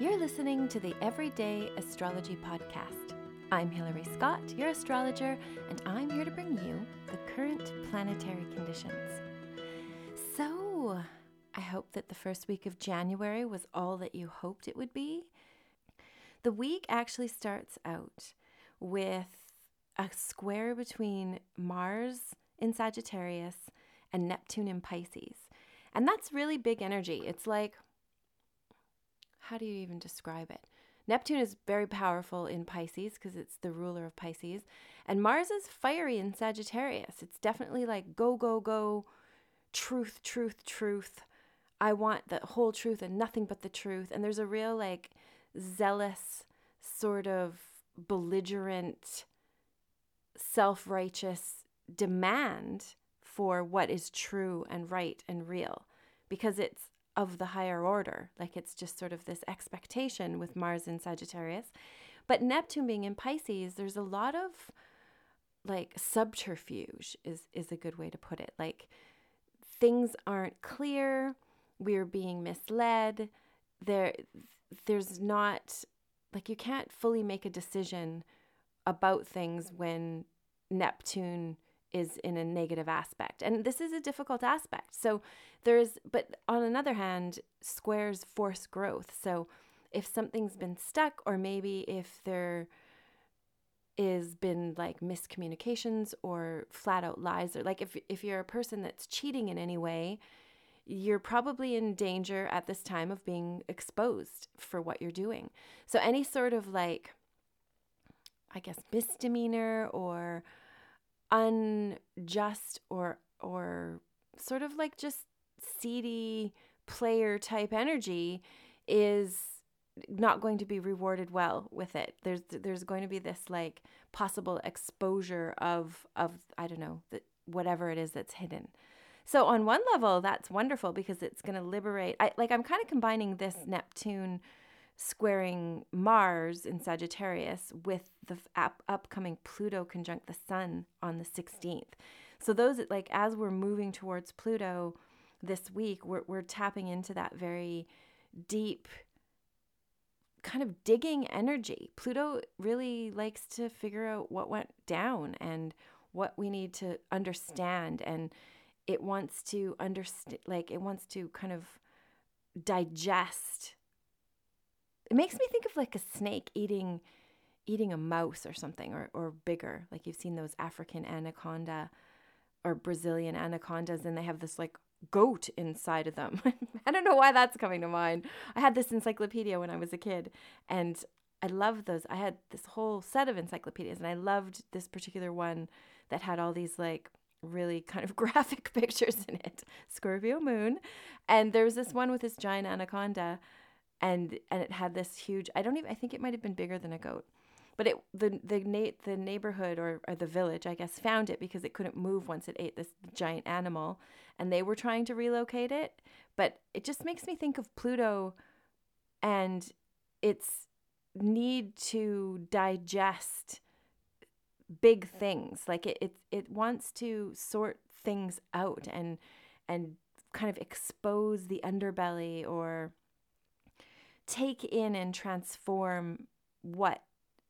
You're listening to the Everyday Astrology Podcast. I'm Hilary Scott, your astrologer, and I'm here to bring you the current planetary conditions. So, I hope that the first week of January was all that you hoped it would be. The week actually starts out with a square between Mars in Sagittarius and Neptune in Pisces. And that's really big energy. It's like, how do you even describe it? Neptune is very powerful in Pisces because it's the ruler of Pisces. And Mars is fiery in Sagittarius. It's definitely like go, go, go, truth, truth, truth. I want the whole truth and nothing but the truth. And there's a real like zealous, sort of belligerent, self righteous demand for what is true and right and real because it's of the higher order. Like it's just sort of this expectation with Mars in Sagittarius. But Neptune being in Pisces, there's a lot of like subterfuge is is a good way to put it. Like things aren't clear, we're being misled. There there's not like you can't fully make a decision about things when Neptune is in a negative aspect. And this is a difficult aspect. So there's, but on another hand, squares force growth. So if something's been stuck, or maybe if there is been like miscommunications or flat out lies, or like if, if you're a person that's cheating in any way, you're probably in danger at this time of being exposed for what you're doing. So any sort of like, I guess, misdemeanor or unjust or or sort of like just seedy player type energy is not going to be rewarded well with it. There's there's going to be this like possible exposure of of I don't know that whatever it is that's hidden. So on one level, that's wonderful because it's going to liberate. I like I'm kind of combining this Neptune squaring Mars in Sagittarius with the up- upcoming Pluto conjunct the Sun on the 16th. So those like as we're moving towards Pluto this week, we're we're tapping into that very deep kind of digging energy. Pluto really likes to figure out what went down and what we need to understand and it wants to understand like it wants to kind of digest it makes me think of like a snake eating eating a mouse or something or, or bigger. Like you've seen those african anaconda or brazilian anacondas and they have this like goat inside of them. I don't know why that's coming to mind. I had this encyclopedia when i was a kid and i loved those. I had this whole set of encyclopedias and i loved this particular one that had all these like really kind of graphic pictures in it. Scorpio moon. And there was this one with this giant anaconda and and it had this huge i don't even i think it might have been bigger than a goat but it the the na- the neighborhood or, or the village i guess found it because it couldn't move once it ate this giant animal and they were trying to relocate it but it just makes me think of pluto and its need to digest big things. Like it it, it wants to sort things out and and kind of expose the underbelly or take in and transform what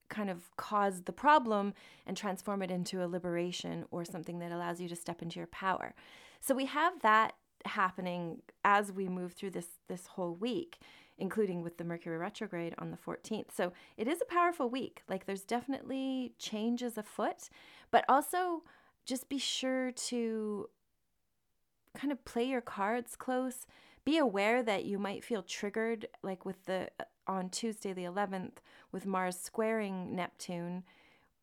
kind of caused the problem and transform it into a liberation or something that allows you to step into your power. So we have that happening as we move through this this whole week including with the Mercury retrograde on the 14th. So it is a powerful week. Like there's definitely changes afoot, but also just be sure to kind of play your cards close be aware that you might feel triggered, like with the uh, on Tuesday the 11th with Mars squaring Neptune.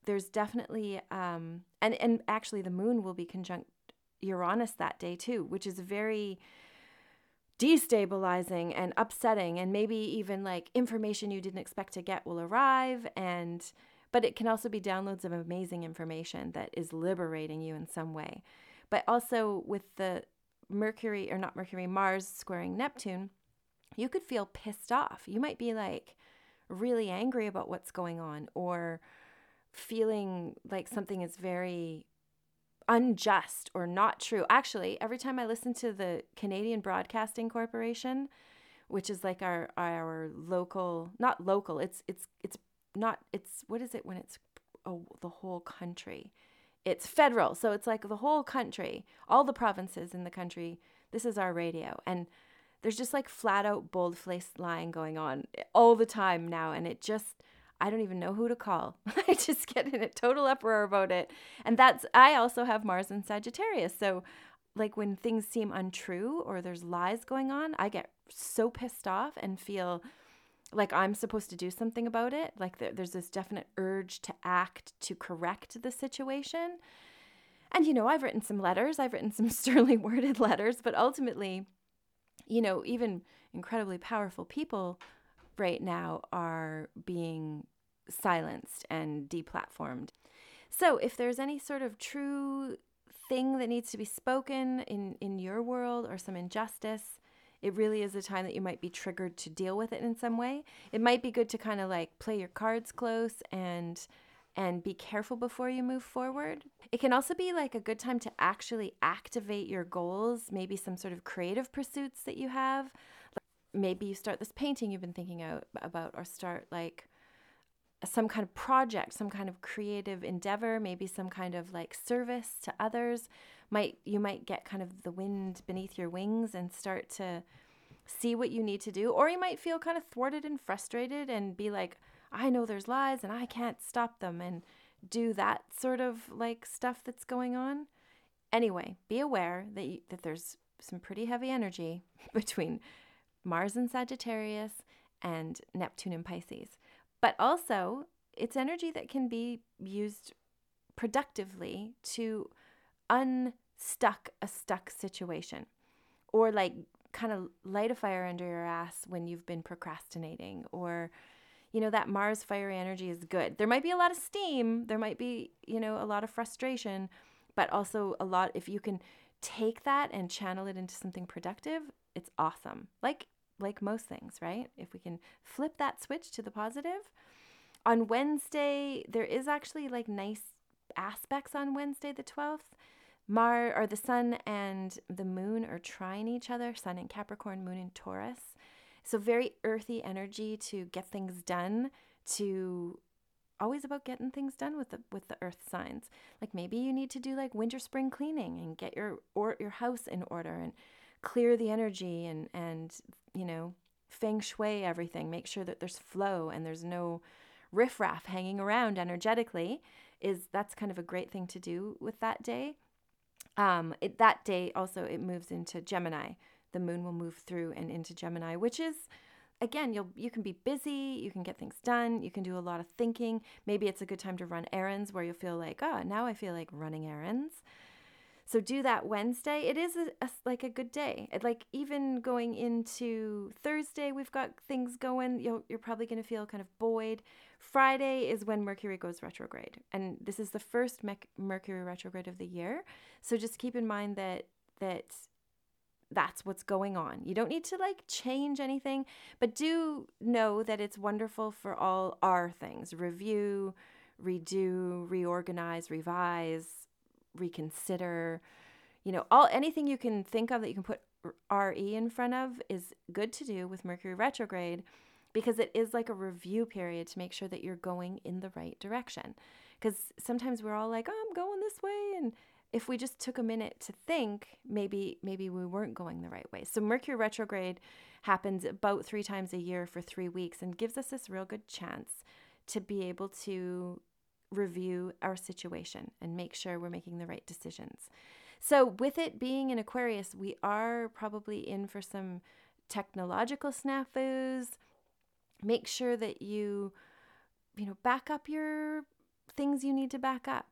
There's definitely um, and and actually the Moon will be conjunct Uranus that day too, which is very destabilizing and upsetting and maybe even like information you didn't expect to get will arrive and but it can also be downloads of amazing information that is liberating you in some way but also with the Mercury, or not Mercury, Mars squaring Neptune, you could feel pissed off. You might be like really angry about what's going on or feeling like something is very unjust or not true. Actually, every time I listen to the Canadian Broadcasting Corporation, which is like our our local, not local. It's it's it's not it's what is it when it's oh, the whole country. It's federal, so it's like the whole country, all the provinces in the country. This is our radio, and there's just like flat out bold faced lying going on all the time now, and it just I don't even know who to call. I just get in a total uproar about it. And that's, I also have Mars in Sagittarius. So, like when things seem untrue or there's lies going on, I get so pissed off and feel like I'm supposed to do something about it. Like there's this definite urge to act to correct the situation. And, you know, I've written some letters, I've written some sternly worded letters, but ultimately, you know, even incredibly powerful people right now are being silenced and deplatformed. So, if there's any sort of true thing that needs to be spoken in, in your world or some injustice, it really is a time that you might be triggered to deal with it in some way. It might be good to kind of like play your cards close and and be careful before you move forward. It can also be like a good time to actually activate your goals, maybe some sort of creative pursuits that you have Like maybe you start this painting you've been thinking out, about or start like some kind of project some kind of creative endeavor maybe some kind of like service to others might you might get kind of the wind beneath your wings and start to see what you need to do or you might feel kind of thwarted and frustrated and be like i know there's lies and i can't stop them and do that sort of like stuff that's going on anyway be aware that you, that there's some pretty heavy energy between Mars and Sagittarius, and Neptune and Pisces. But also, it's energy that can be used productively to unstuck a stuck situation or like kind of light a fire under your ass when you've been procrastinating or you know that mars fiery energy is good. There might be a lot of steam. There might be you know a lot of frustration but also a lot if you can take that and channel it into something productive it's awesome. Like like most things, right? If we can flip that switch to the positive. On Wednesday, there is actually like nice aspects on Wednesday the 12th. Mar or the sun and the moon are trining each other, sun in Capricorn, moon in Taurus. So very earthy energy to get things done, to always about getting things done with the with the earth signs. Like maybe you need to do like winter spring cleaning and get your or your house in order and clear the energy and and you know feng shui everything make sure that there's flow and there's no riffraff hanging around energetically is that's kind of a great thing to do with that day. Um it, that day also it moves into gemini. The moon will move through and into gemini which is again you'll you can be busy you can get things done you can do a lot of thinking. Maybe it's a good time to run errands where you'll feel like oh now i feel like running errands so do that Wednesday. It is a, a, like a good day. Like even going into Thursday, we've got things going. You're, you're probably going to feel kind of buoyed. Friday is when Mercury goes retrograde, and this is the first Mercury retrograde of the year. So just keep in mind that that that's what's going on. You don't need to like change anything, but do know that it's wonderful for all our things review, redo, reorganize, revise, reconsider, you know, all anything you can think of that you can put RE in front of is good to do with Mercury retrograde because it is like a review period to make sure that you're going in the right direction. Because sometimes we're all like, oh, I'm going this way. And if we just took a minute to think, maybe maybe we weren't going the right way. So Mercury retrograde happens about three times a year for three weeks and gives us this real good chance to be able to review our situation and make sure we're making the right decisions. So, with it being an Aquarius, we are probably in for some technological snafus. Make sure that you, you know, back up your things you need to back up.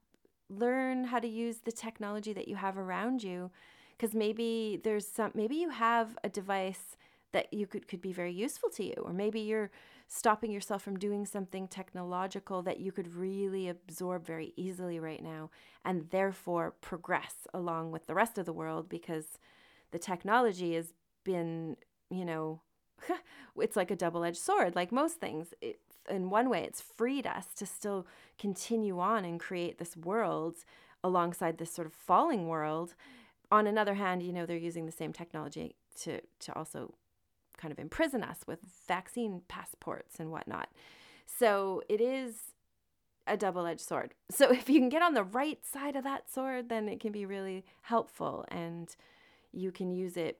Learn how to use the technology that you have around you because maybe there's some maybe you have a device that you could could be very useful to you or maybe you're stopping yourself from doing something technological that you could really absorb very easily right now and therefore progress along with the rest of the world because the technology has been, you know, it's like a double edged sword, like most things. It, in one way, it's freed us to still continue on and create this world alongside this sort of falling world. On another hand, you know, they're using the same technology to, to also kind of imprison us with vaccine passports and whatnot. So it is a double edged sword. So if you can get on the right side of that sword, then it can be really helpful and you can use it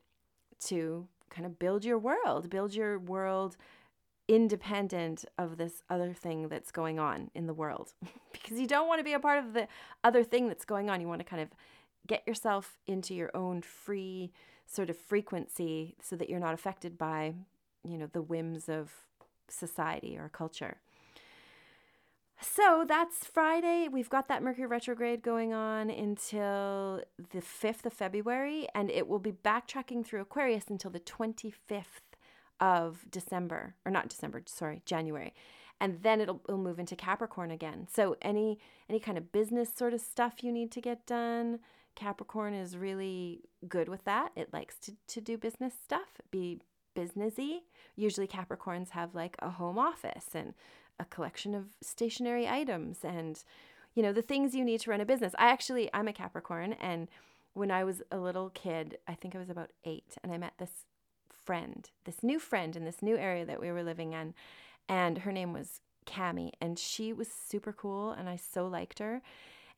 to kind of build your world, build your world independent of this other thing that's going on in the world because you don't want to be a part of the other thing that's going on. You want to kind of get yourself into your own free sort of frequency so that you're not affected by, you know, the whims of society or culture. So that's Friday. We've got that Mercury retrograde going on until the 5th of February, and it will be backtracking through Aquarius until the 25th of December, or not December, sorry, January. And then it'll, it'll move into Capricorn again. So any any kind of business sort of stuff you need to get done, Capricorn is really good with that. It likes to, to do business stuff, be businessy. Usually Capricorns have like a home office and a collection of stationary items and you know the things you need to run a business. I actually I'm a Capricorn and when I was a little kid, I think I was about 8 and I met this friend, this new friend in this new area that we were living in and her name was Cami and she was super cool and I so liked her.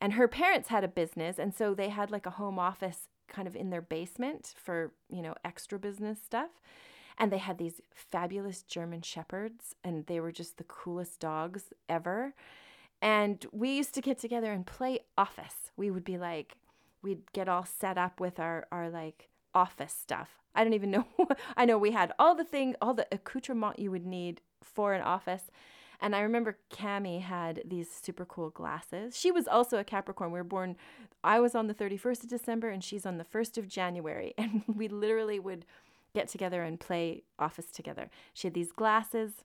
And her parents had a business and so they had like a home office kind of in their basement for, you know, extra business stuff. And they had these fabulous German shepherds, and they were just the coolest dogs ever. And we used to get together and play office. We would be like, we'd get all set up with our, our like office stuff. I don't even know. I know we had all the thing, all the accoutrement you would need for an office. And I remember Cami had these super cool glasses. She was also a Capricorn. We were born, I was on the 31st of December and she's on the 1st of January. And we literally would get together and play office together. She had these glasses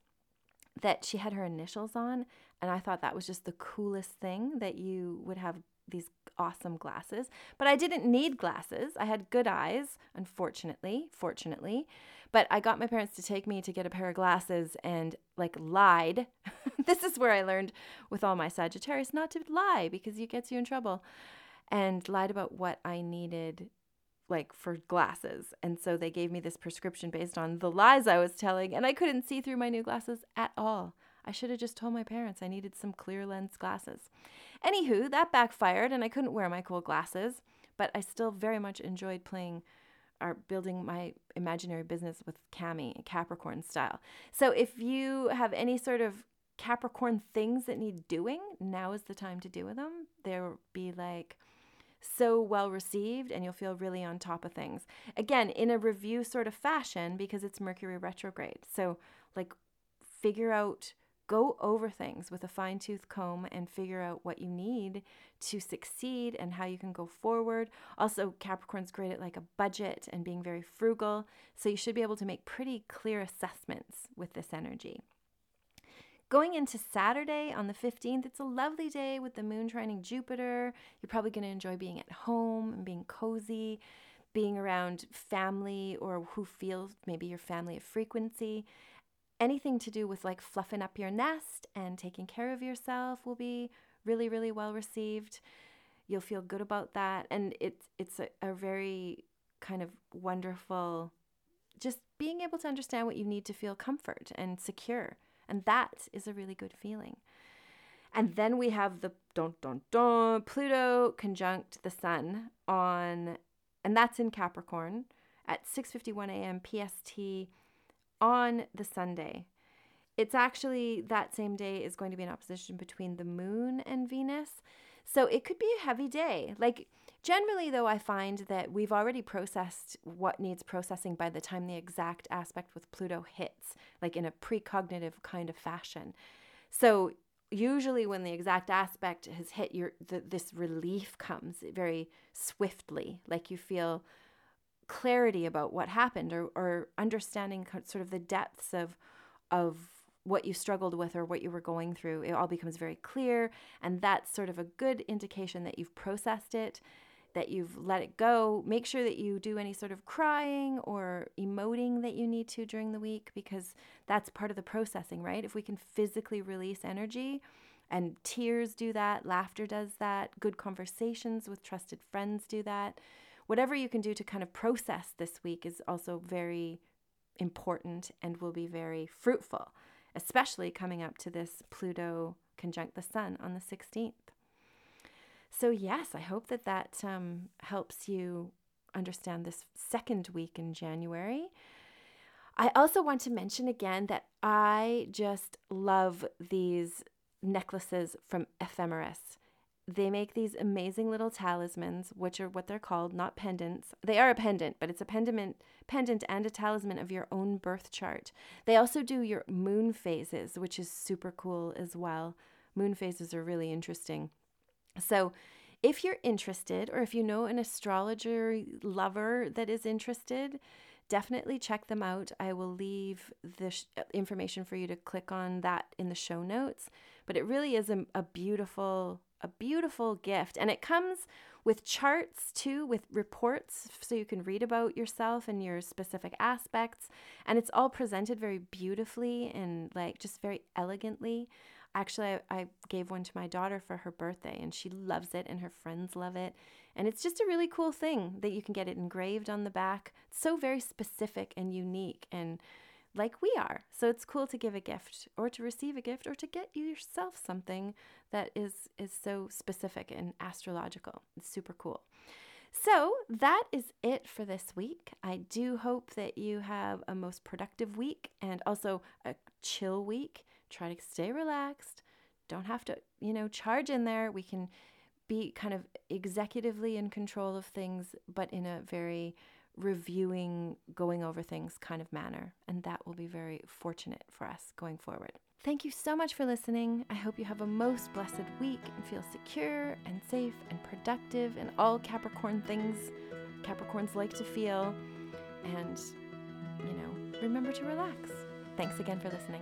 that she had her initials on, and I thought that was just the coolest thing that you would have these awesome glasses. But I didn't need glasses. I had good eyes, unfortunately, fortunately. But I got my parents to take me to get a pair of glasses and like lied. this is where I learned with all my Sagittarius not to lie because it gets you in trouble. And lied about what I needed like for glasses. And so they gave me this prescription based on the lies I was telling, and I couldn't see through my new glasses at all. I should have just told my parents I needed some clear lens glasses. Anywho, that backfired and I couldn't wear my cool glasses, but I still very much enjoyed playing or building my imaginary business with Cami, Capricorn style. So if you have any sort of Capricorn things that need doing, now is the time to do with them. They'll be like so well received and you'll feel really on top of things. Again, in a review sort of fashion because it's Mercury retrograde. So, like, figure out, go over things with a fine tooth comb and figure out what you need to succeed and how you can go forward. Also, Capricorn's great at like a budget and being very frugal. So, you should be able to make pretty clear assessments with this energy. Going into Saturday on the 15th, it's a lovely day with the moon trining Jupiter. You're probably going to enjoy being at home and being cozy, being around family or who feels maybe your family of frequency. Anything to do with like fluffing up your nest and taking care of yourself will be really, really well received. You'll feel good about that. And it's it's a, a very kind of wonderful just being able to understand what you need to feel comfort and secure and that is a really good feeling. And then we have the don don don Pluto conjunct the sun on and that's in Capricorn at 6:51 a.m. PST on the Sunday. It's actually that same day is going to be an opposition between the moon and Venus. So it could be a heavy day. Like Generally, though, I find that we've already processed what needs processing by the time the exact aspect with Pluto hits, like in a precognitive kind of fashion. So, usually, when the exact aspect has hit, your the, this relief comes very swiftly, like you feel clarity about what happened or, or understanding sort of the depths of of what you struggled with or what you were going through it all becomes very clear and that's sort of a good indication that you've processed it that you've let it go. Make sure that you do any sort of crying or emoting that you need to during the week because that's part of the processing, right? If we can physically release energy, and tears do that, laughter does that, good conversations with trusted friends do that. Whatever you can do to kind of process this week is also very important and will be very fruitful, especially coming up to this Pluto conjunct the Sun on the 16th. So, yes, I hope that that um, helps you understand this second week in January. I also want to mention again that I just love these necklaces from Ephemeris. They make these amazing little talismans, which are what they're called, not pendants. They are a pendant, but it's a pendant, pendant and a talisman of your own birth chart. They also do your moon phases, which is super cool as well. Moon phases are really interesting. So, if you're interested, or if you know an astrologer lover that is interested, definitely check them out. I will leave the sh- uh, information for you to click on that in the show notes. But it really is a, a beautiful, a beautiful gift, and it comes with charts too, with reports, so you can read about yourself and your specific aspects. And it's all presented very beautifully and like just very elegantly. Actually, I, I, gave one to my daughter for her birthday, and she loves it, and her friends love it. And it's just a really cool thing that you can get it engraved on the back. It's so very specific and unique, and like we are. So it's cool to give a gift, or to receive a gift, or to get yourself something that is is so specific and astrological. It's super cool. So that is it for this week. I do hope that you have a most productive week and also a chill week try to stay relaxed. Don't have to, you know, charge in there. We can be kind of executively in control of things, but in a very reviewing, going over things kind of manner. And that will be very fortunate for us going forward. Thank you so much for listening. I hope you have a most blessed week and feel secure and safe and productive in all Capricorn things Capricorns like to feel. And, you know, remember to relax. Thanks again for listening.